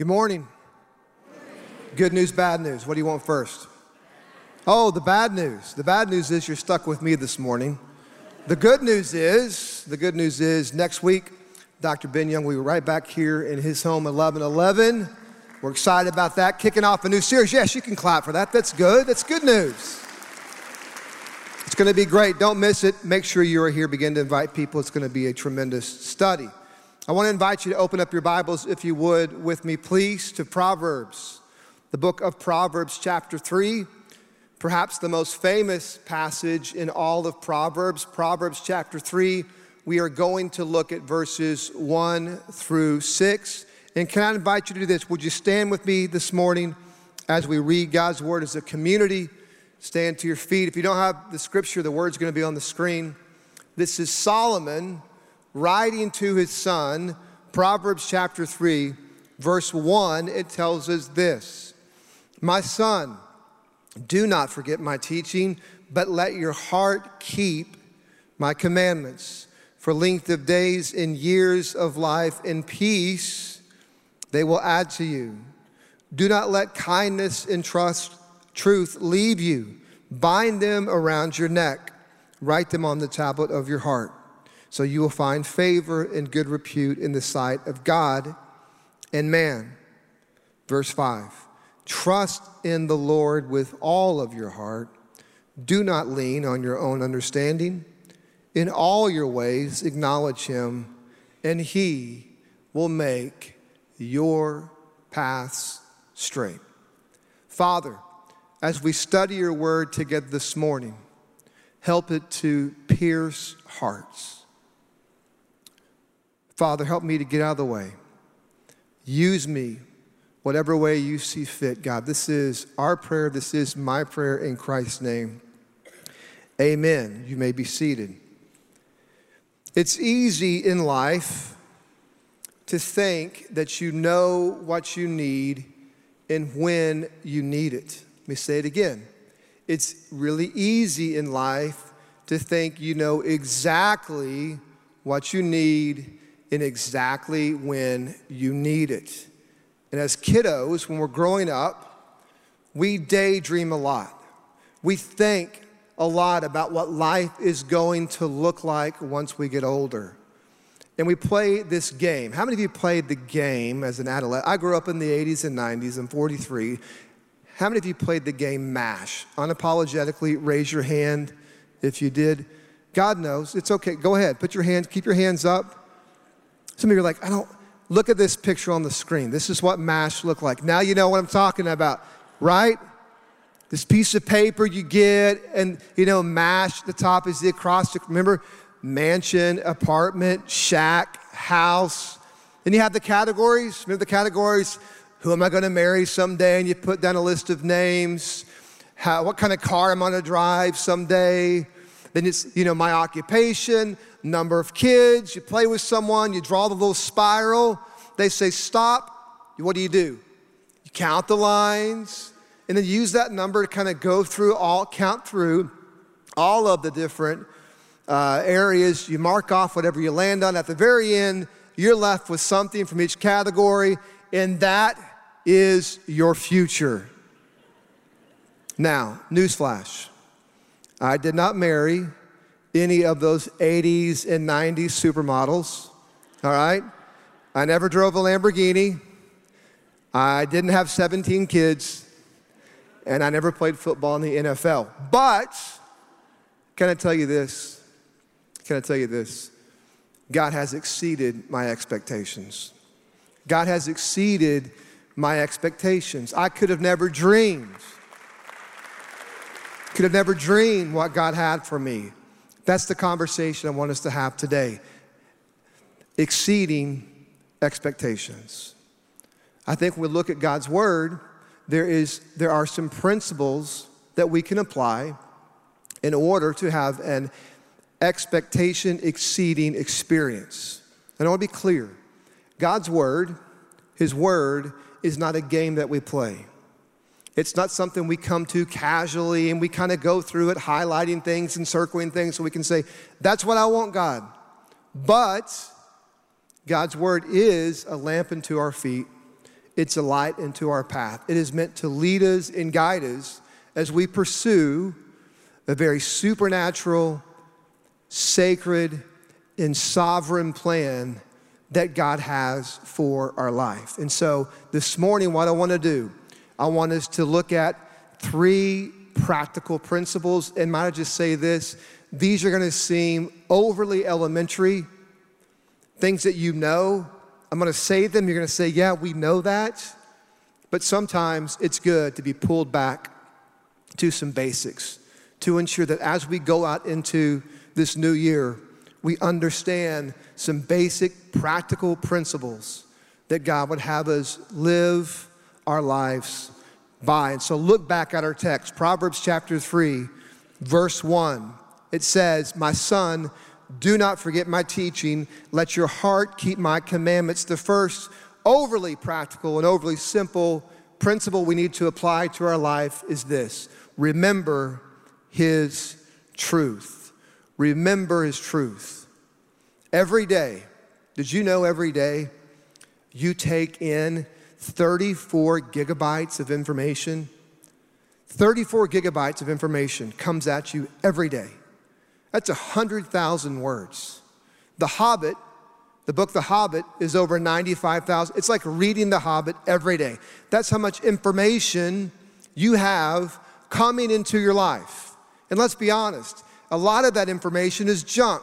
Good morning. Good news, bad news. What do you want first? Oh, the bad news. The bad news is you're stuck with me this morning. The good news is, the good news is next week, Dr. Ben Young will be right back here in his home 1111. We're excited about that. Kicking off a new series. Yes, you can clap for that. That's good. That's good news. It's going to be great. Don't miss it. Make sure you are here. Begin to invite people. It's going to be a tremendous study. I want to invite you to open up your Bibles, if you would, with me, please, to Proverbs, the book of Proverbs, chapter 3, perhaps the most famous passage in all of Proverbs. Proverbs, chapter 3, we are going to look at verses 1 through 6. And can I invite you to do this? Would you stand with me this morning as we read God's word as a community? Stand to your feet. If you don't have the scripture, the word's going to be on the screen. This is Solomon writing to his son, Proverbs chapter 3, verse 1, it tells us this My son, do not forget my teaching, but let your heart keep my commandments. For length of days and years of life and peace, they will add to you. Do not let kindness and trust, truth leave you. Bind them around your neck, write them on the tablet of your heart so you will find favor and good repute in the sight of God and man. Verse 5 Trust in the Lord with all of your heart. Do not lean on your own understanding. In all your ways, acknowledge him, and he will make your paths straight. Father, as we study your word together this morning, help it to pierce hearts Father, help me to get out of the way. Use me whatever way you see fit, God. This is our prayer. This is my prayer in Christ's name. Amen. You may be seated. It's easy in life to think that you know what you need and when you need it. Let me say it again. It's really easy in life to think you know exactly what you need in exactly when you need it. And as kiddos, when we're growing up, we daydream a lot. We think a lot about what life is going to look like once we get older. And we play this game. How many of you played the game as an adolescent? I grew up in the 80s and 90s. I'm 43. How many of you played the game MASH? Unapologetically, raise your hand if you did. God knows. It's okay. Go ahead. Put your hands, keep your hands up. Some of you are like, I don't, look at this picture on the screen. This is what MASH looked like. Now you know what I'm talking about, right? This piece of paper you get, and you know, MASH, the top is the acrostic. Remember, mansion, apartment, shack, house. Then you have the categories. Remember the categories? Who am I to marry someday? And you put down a list of names. How, what kind of car am I to drive someday? Then it's, you know, my occupation, number of kids, you play with someone, you draw the little spiral, they say stop. What do you do? You count the lines, and then use that number to kind of go through all, count through all of the different uh, areas. You mark off whatever you land on. At the very end, you're left with something from each category, and that is your future. Now, newsflash I did not marry any of those 80s and 90s supermodels, all right? I never drove a Lamborghini. I didn't have 17 kids. And I never played football in the NFL. But, can I tell you this? Can I tell you this? God has exceeded my expectations. God has exceeded my expectations. I could have never dreamed, could have never dreamed what God had for me. That's the conversation I want us to have today. Exceeding expectations. I think when we look at God's word, there, is, there are some principles that we can apply in order to have an expectation exceeding experience. And I want to be clear God's word, His word, is not a game that we play. It's not something we come to casually and we kind of go through it, highlighting things and circling things so we can say, that's what I want, God. But God's word is a lamp unto our feet it's a light into our path. It is meant to lead us and guide us as we pursue a very supernatural, sacred, and sovereign plan that God has for our life. And so this morning, what I want to do, I want us to look at three practical principles. And might I just say this? These are going to seem overly elementary, things that you know. I'm going to say them. You're going to say, Yeah, we know that. But sometimes it's good to be pulled back to some basics to ensure that as we go out into this new year, we understand some basic practical principles that God would have us live our lives by. And so look back at our text, Proverbs chapter 3, verse 1. It says, My son, do not forget my teaching. Let your heart keep my commandments. The first overly practical and overly simple principle we need to apply to our life is this remember his truth. Remember his truth. Every day, did you know every day you take in 34 gigabytes of information? 34 gigabytes of information comes at you every day. That's 100,000 words. The Hobbit, the book The Hobbit, is over 95,000. It's like reading The Hobbit every day. That's how much information you have coming into your life. And let's be honest, a lot of that information is junk.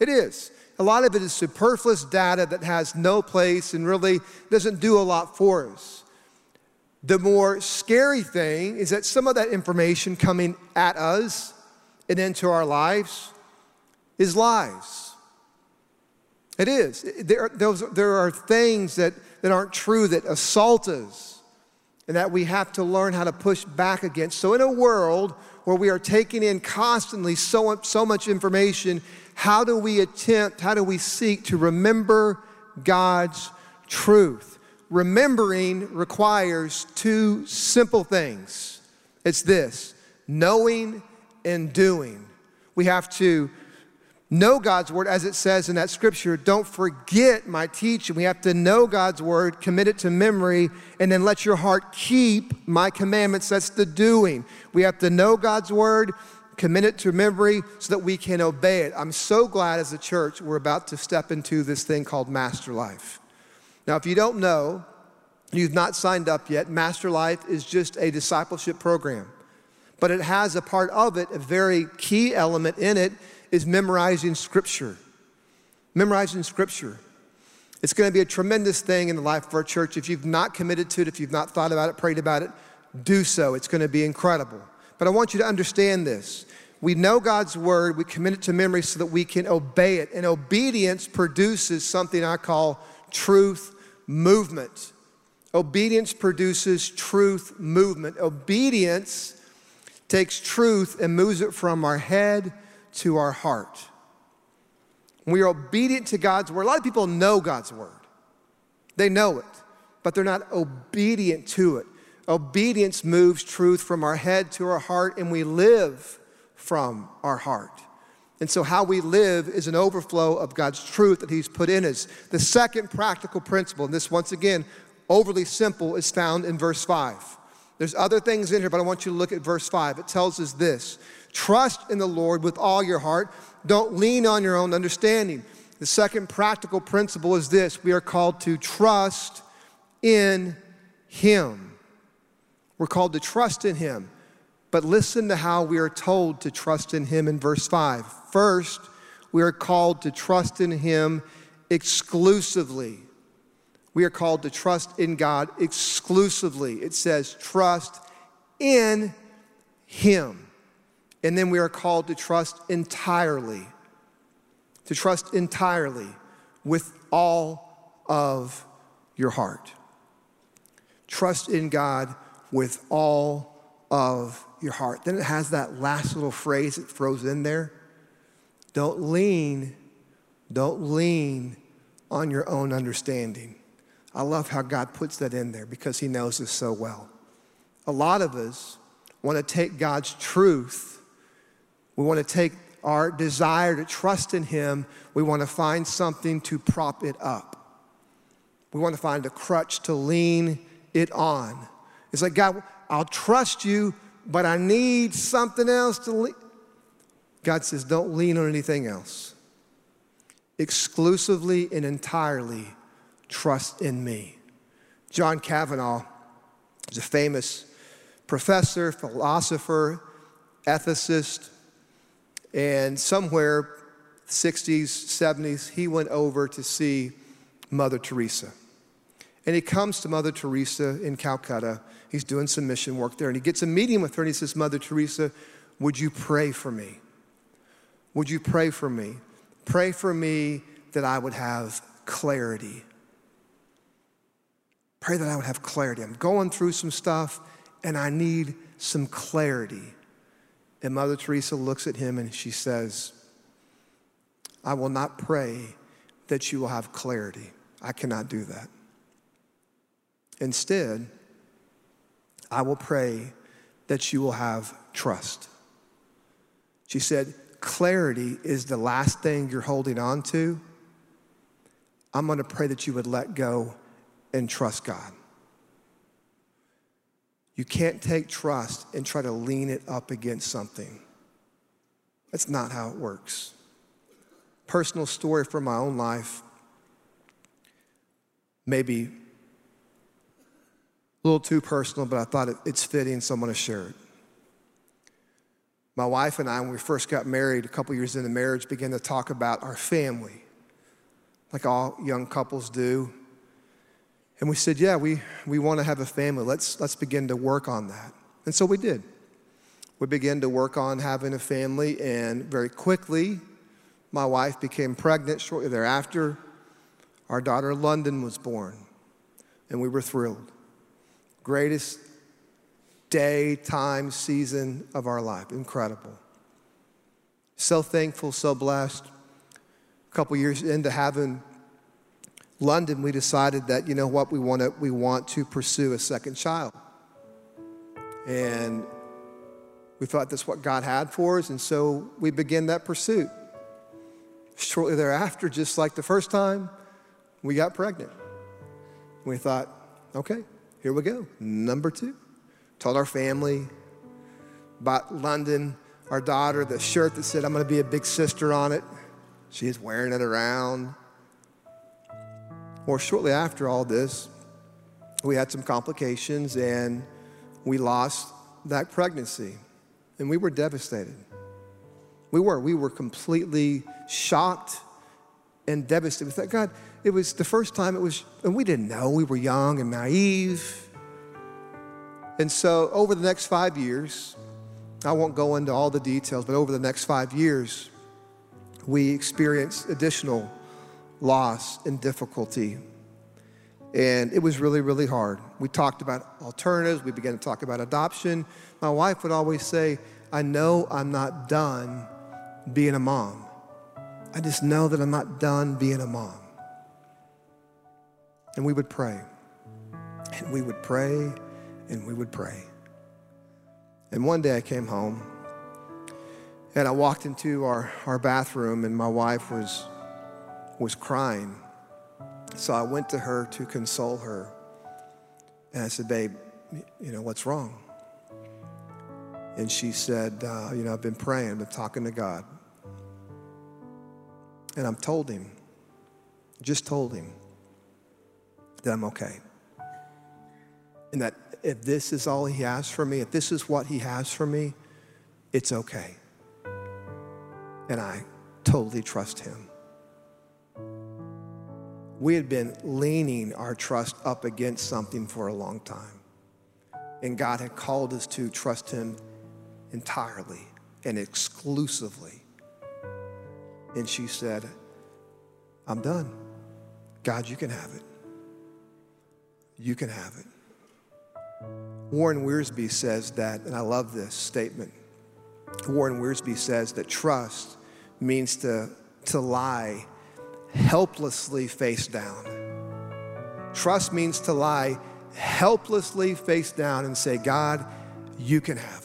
It is. A lot of it is superfluous data that has no place and really doesn't do a lot for us. The more scary thing is that some of that information coming at us and into our lives is lies. It is. There, those, there are things that, that aren't true that assault us and that we have to learn how to push back against. So, in a world where we are taking in constantly so, so much information, how do we attempt, how do we seek to remember God's truth? Remembering requires two simple things it's this knowing and doing. We have to know God's word as it says in that scripture. Don't forget my teaching. We have to know God's word, commit it to memory, and then let your heart keep my commandments. That's the doing. We have to know God's word, commit it to memory so that we can obey it. I'm so glad as a church we're about to step into this thing called Master Life. Now, if you don't know, you've not signed up yet, Master Life is just a discipleship program. But it has a part of it, a very key element in it is memorizing scripture. Memorizing scripture. It's going to be a tremendous thing in the life of our church. If you've not committed to it, if you've not thought about it, prayed about it, do so. It's going to be incredible. But I want you to understand this. We know God's word, we commit it to memory so that we can obey it. And obedience produces something I call truth movement. Obedience produces truth movement. Obedience takes truth and moves it from our head to our heart. When we are obedient to God's word, a lot of people know God's word. They know it, but they're not obedient to it. Obedience moves truth from our head to our heart, and we live from our heart. And so, how we live is an overflow of God's truth that He's put in us. The second practical principle, and this once again, overly simple, is found in verse 5. There's other things in here, but I want you to look at verse 5. It tells us this Trust in the Lord with all your heart. Don't lean on your own understanding. The second practical principle is this we are called to trust in Him. We're called to trust in Him. But listen to how we are told to trust in Him in verse 5. First, we are called to trust in Him exclusively. We are called to trust in God exclusively. It says, trust in Him. And then we are called to trust entirely, to trust entirely with all of your heart. Trust in God with all of your heart. Then it has that last little phrase it throws in there. Don't lean, don't lean on your own understanding. I love how God puts that in there because He knows us so well. A lot of us want to take God's truth, we want to take our desire to trust in Him, we want to find something to prop it up. We want to find a crutch to lean it on. It's like, God, I'll trust you, but I need something else to lean. God says, don't lean on anything else. Exclusively and entirely trust in me. John Kavanaugh is a famous professor, philosopher, ethicist, and somewhere 60s, 70s, he went over to see Mother Teresa. And he comes to Mother Teresa in Calcutta. He's doing some mission work there. And he gets a meeting with her and he says, Mother Teresa, would you pray for me? Would you pray for me? Pray for me that I would have clarity. Pray that I would have clarity. I'm going through some stuff and I need some clarity. And Mother Teresa looks at him and she says, I will not pray that you will have clarity. I cannot do that. Instead, I will pray that you will have trust. She said, Clarity is the last thing you're holding on to. I'm going to pray that you would let go and trust God. You can't take trust and try to lean it up against something. That's not how it works. Personal story from my own life, maybe a little too personal, but I thought it, it's fitting, so I'm going to share it. My wife and I, when we first got married, a couple years into marriage, began to talk about our family, like all young couples do. And we said, Yeah, we, we want to have a family. Let's, let's begin to work on that. And so we did. We began to work on having a family, and very quickly, my wife became pregnant. Shortly thereafter, our daughter London was born, and we were thrilled greatest day, time, season of our life. Incredible. So thankful, so blessed. A couple years into having London, we decided that, you know what, we want to, we want to pursue a second child. And we thought that's what God had for us, and so we began that pursuit. Shortly thereafter, just like the first time, we got pregnant. We thought, okay, here we go. Number two. Told our family, bought London, our daughter, the shirt that said, I'm going to be a big sister on it. She's wearing it around. Or shortly after all this, we had some complications and we lost that pregnancy. And we were devastated. We were. We were completely shocked and devastated. We thought, God, it was the first time it was, and we didn't know. We were young and naive. And so, over the next five years, I won't go into all the details, but over the next five years, we experienced additional loss and difficulty. And it was really, really hard. We talked about alternatives, we began to talk about adoption. My wife would always say, I know I'm not done being a mom. I just know that I'm not done being a mom. And we would pray. And we would pray and we would pray. And one day I came home and I walked into our, our bathroom and my wife was, was crying. So I went to her to console her. And I said, Babe, you know, what's wrong? And she said, uh, You know, I've been praying, I've been talking to God. And I've told him, just told him, that I'm okay. And that if this is all He has for me, if this is what He has for me, it's okay. And I totally trust Him. We had been leaning our trust up against something for a long time. And God had called us to trust Him entirely and exclusively. And she said, I'm done. God, you can have it you can have it. Warren Wiersbe says that, and I love this statement. Warren Wiersbe says that trust means to, to lie helplessly face down. Trust means to lie helplessly face down and say, God, you can have